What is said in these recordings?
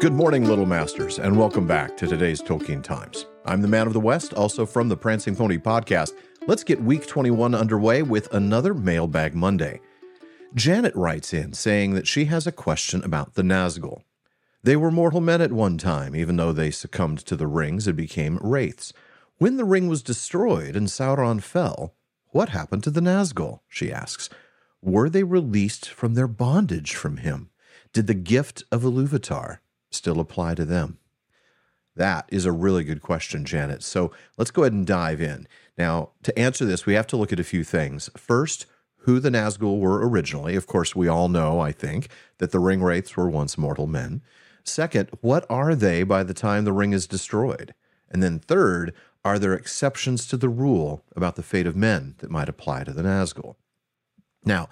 Good morning, Little Masters, and welcome back to today's Tolkien Times. I'm the Man of the West, also from the Prancing Pony podcast. Let's get week 21 underway with another Mailbag Monday. Janet writes in saying that she has a question about the Nazgul. They were mortal men at one time, even though they succumbed to the rings and became wraiths. When the ring was destroyed and Sauron fell, what happened to the Nazgul? She asks. Were they released from their bondage from him? Did the gift of Iluvatar still apply to them? That is a really good question, Janet. So let's go ahead and dive in. Now, to answer this, we have to look at a few things. First, who the Nazgul were originally. Of course, we all know, I think, that the ring wraiths were once mortal men. Second, what are they by the time the ring is destroyed? And then third, are there exceptions to the rule about the fate of men that might apply to the Nazgul? Now,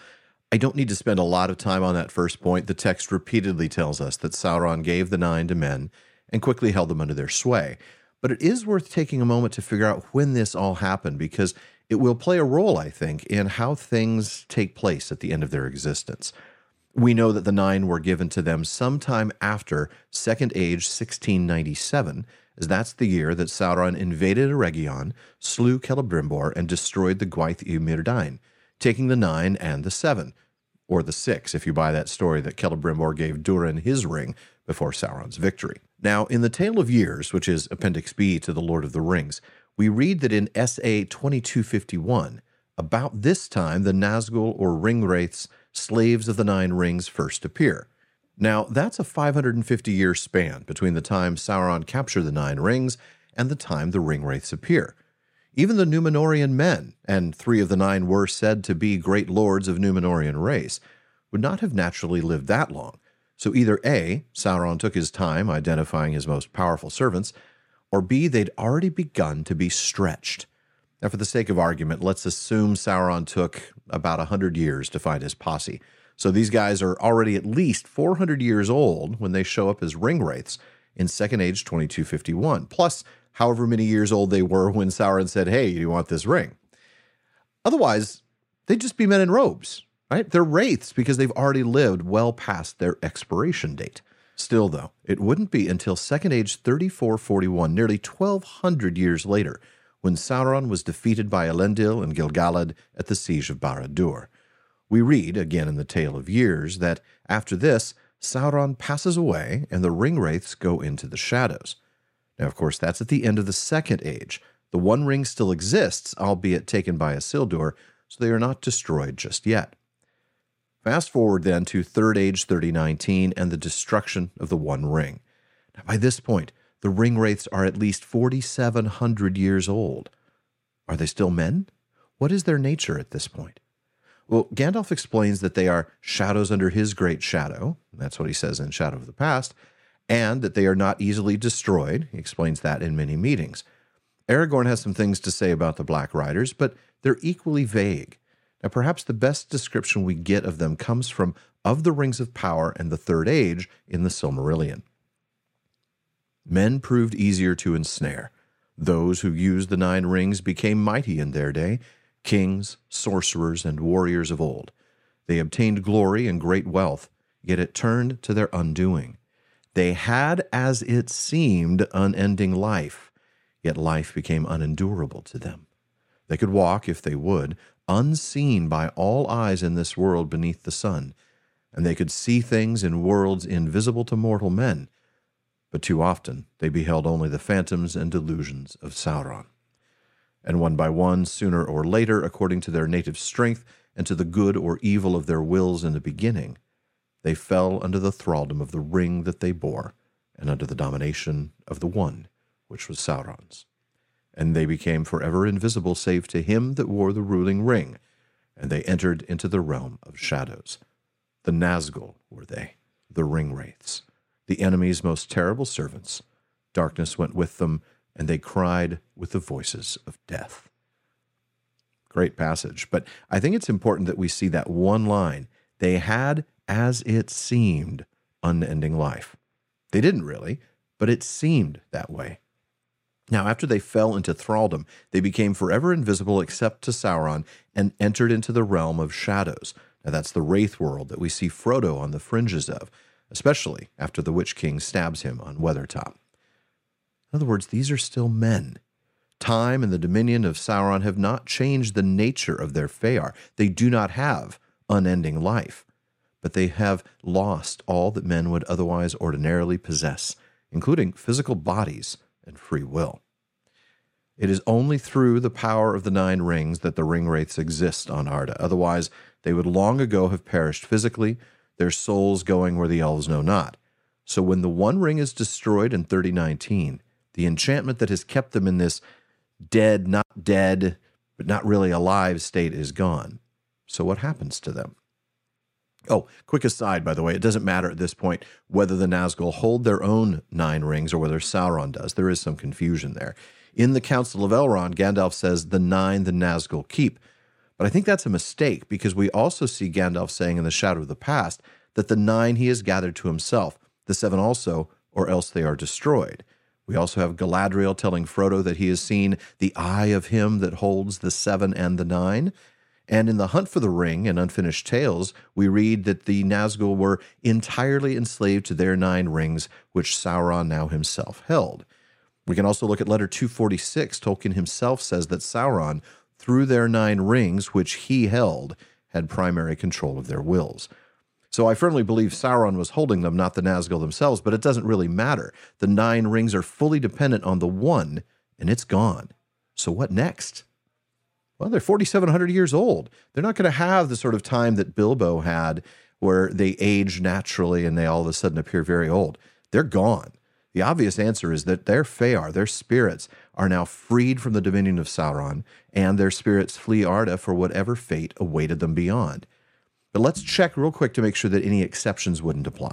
I don't need to spend a lot of time on that first point. The text repeatedly tells us that Sauron gave the nine to men and quickly held them under their sway. But it is worth taking a moment to figure out when this all happened because it will play a role, I think, in how things take place at the end of their existence. We know that the nine were given to them sometime after Second Age 1697, as that's the year that Sauron invaded Eregion, slew Celebrimbor, and destroyed the Gwaith-i-Mírdain, taking the nine and the seven, or the six, if you buy that story that Celebrimbor gave Durin his ring before Sauron's victory. Now, in the Tale of Years, which is Appendix B to The Lord of the Rings, we read that in SA 2251, about this time the Nazgul or ring wraiths, slaves of the Nine Rings, first appear. Now, that's a 550 year span between the time Sauron captured the Nine Rings and the time the ring wraiths appear. Even the Numenorean men, and three of the nine were said to be great lords of Numenorean race, would not have naturally lived that long. So either A, Sauron took his time identifying his most powerful servants, or B, they'd already begun to be stretched. Now, for the sake of argument, let's assume Sauron took about 100 years to find his posse. So these guys are already at least 400 years old when they show up as ring wraiths in Second Age 2251, plus however many years old they were when Sauron said, Hey, do you want this ring? Otherwise, they'd just be men in robes, right? They're wraiths because they've already lived well past their expiration date. Still, though, it wouldn't be until Second Age 3441, nearly 1200 years later, when Sauron was defeated by Elendil and Gil-galad at the siege of Barad-dûr. We read, again in the Tale of Years, that after this, Sauron passes away and the ring wraiths go into the shadows. Now, of course, that's at the end of the Second Age. The One Ring still exists, albeit taken by Isildur, so they are not destroyed just yet. Fast forward then to Third Age 3019 and the destruction of the One Ring. Now, by this point, the ring wraiths are at least 4,700 years old. Are they still men? What is their nature at this point? Well, Gandalf explains that they are shadows under his great shadow. That's what he says in Shadow of the Past. And that they are not easily destroyed. He explains that in many meetings. Aragorn has some things to say about the Black Riders, but they're equally vague. Now, perhaps the best description we get of them comes from Of the Rings of Power and the Third Age in the Silmarillion. Men proved easier to ensnare. Those who used the nine rings became mighty in their day, kings, sorcerers, and warriors of old. They obtained glory and great wealth, yet it turned to their undoing. They had, as it seemed, unending life, yet life became unendurable to them. They could walk, if they would, unseen by all eyes in this world beneath the sun, and they could see things in worlds invisible to mortal men, but too often they beheld only the phantoms and delusions of Sauron. And one by one, sooner or later, according to their native strength and to the good or evil of their wills in the beginning, they fell under the thraldom of the ring that they bore, and under the domination of the one, which was Sauron's and they became forever invisible save to him that wore the ruling ring, and they entered into the realm of shadows. The Nazgul were they, the ring wraiths, the enemy's most terrible servants. Darkness went with them, and they cried with the voices of death. Great passage, but I think it's important that we see that one line. They had, as it seemed, unending life. They didn't really, but it seemed that way. Now, after they fell into thraldom, they became forever invisible except to Sauron and entered into the realm of shadows. Now, that's the Wraith world that we see Frodo on the fringes of. especially after the Witch King stabs him on Weathertop. In other words, these are still men. Time and the dominion of Sauron have not changed the nature of their fëar. They do not have unending life, but they have lost all that men would otherwise ordinarily possess, including physical bodies and free will. It is only through the power of the nine rings that the ring wraiths exist on Arda. Otherwise, they would long ago have perished physically, their souls going where the elves know not. So when the one ring is destroyed in 3019, the enchantment that has kept them in this dead, not dead, but not really alive state is gone. So what happens to them? Oh, quick aside, by the way, it doesn't matter at this point whether the Nazgul hold their own nine rings or whether Sauron does. There is some confusion there. In the Council of Elrond, Gandalf says the nine the Nazgul keep. But I think that's a mistake because we also see Gandalf saying in the Shadow of the Past that the nine he has gathered to himself, the seven also, or else they are destroyed. We also have Galadriel telling Frodo that he has seen the eye of him that holds the seven and the nine. And in The Hunt for the Ring and Unfinished Tales, we read that the Nazgul were entirely enslaved to their nine rings, which Sauron now himself held. We can also look at letter 246. Tolkien himself says that Sauron, through their nine rings, which he held, had primary control of their wills. So I firmly believe Sauron was holding them, not the Nazgul themselves, but it doesn't really matter. The nine rings are fully dependent on the one, and it's gone. So what next? Well, they're 4,700 years old. They're not going to have the sort of time that Bilbo had where they age naturally and they all of a sudden appear very old. They're gone. The obvious answer is that their fëar, their spirits, are now freed from the dominion of Sauron, and their spirits flee Arda for whatever fate awaited them beyond. But let's check real quick to make sure that any exceptions wouldn't apply.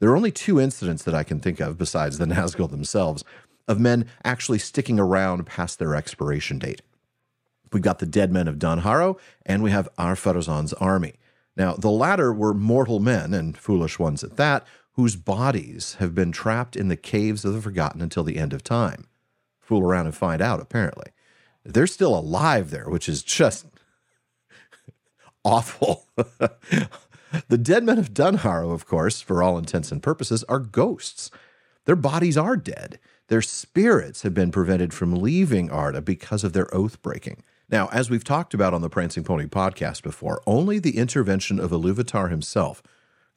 There are only two incidents that I can think of, besides the Nazgul themselves, of men actually sticking around past their expiration date. We've got the dead men of Dunharrow, and we have Ar-Pharazôn's army. Now, the latter were mortal men, and foolish ones at that, whose bodies have been trapped in the caves of the forgotten until the end of time. Fool around and find out, apparently. They're still alive there, which is just awful. the dead men of Dunharrow, of course, for all intents and purposes, are ghosts. Their bodies are dead. Their spirits have been prevented from leaving Arda because of their oath breaking. Now, as we've talked about on the Prancing Pony podcast before, only the intervention of Iluvatar himself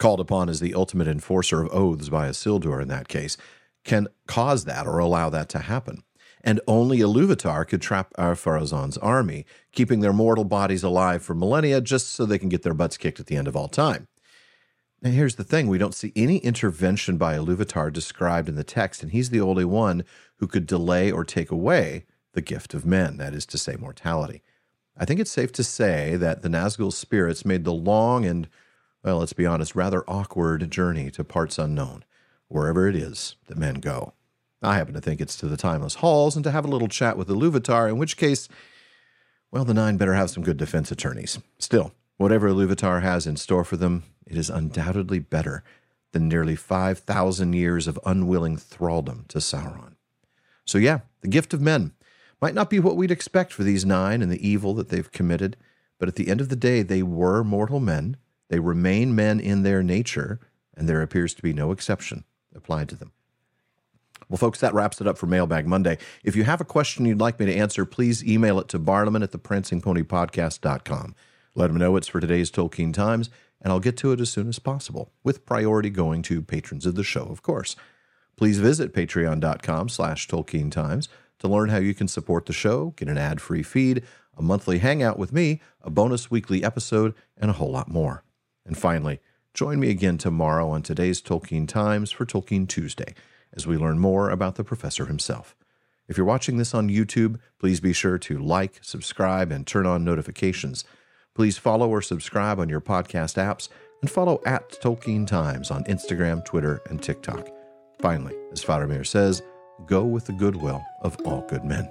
called upon as the ultimate enforcer of oaths by Isildur in that case, can cause that or allow that to happen. And only Iluvatar could trap Ar-Pharazôn's army, keeping their mortal bodies alive for millennia just so they can get their butts kicked at the end of all time. Now, here's the thing we don't see any intervention by Iluvatar described in the text, and he's the only one who could delay or take away the gift of men, that is to say, mortality. I think it's safe to say that the Nazgul spirits made the long and well, let's be honest, rather awkward journey to parts unknown, wherever it is that men go. I happen to think it's to the timeless halls and to have a little chat with the Iluvatar, in which case, well, the nine better have some good defense attorneys. Still, whatever Iluvatar has in store for them, it is undoubtedly better than nearly 5,000 years of unwilling thraldom to Sauron. So, yeah, the gift of men might not be what we'd expect for these nine and the evil that they've committed, but at the end of the day, they were mortal men they remain men in their nature, and there appears to be no exception applied to them. Well, folks, that wraps it up for Mailbag Monday. If you have a question you'd like me to answer, please email it to barliman at theprancingponypodcast.com. Let them know it's for today's Tolkien Times, and I'll get to it as soon as possible, with priority going to patrons of the show, of course. Please visit patreon.com slash Tolkien Times to learn how you can support the show, get an ad-free feed, a monthly hangout with me, a bonus weekly episode, and a whole lot more. And finally, join me again tomorrow on today's Tolkien Times for Tolkien Tuesday as we learn more about the professor himself. If you're watching this on YouTube, please be sure to like, subscribe, and turn on notifications. Please follow or subscribe on your podcast apps and follow at Tolkien Times on Instagram, Twitter, and TikTok. Finally, as Faramir says, go with the goodwill of all good men.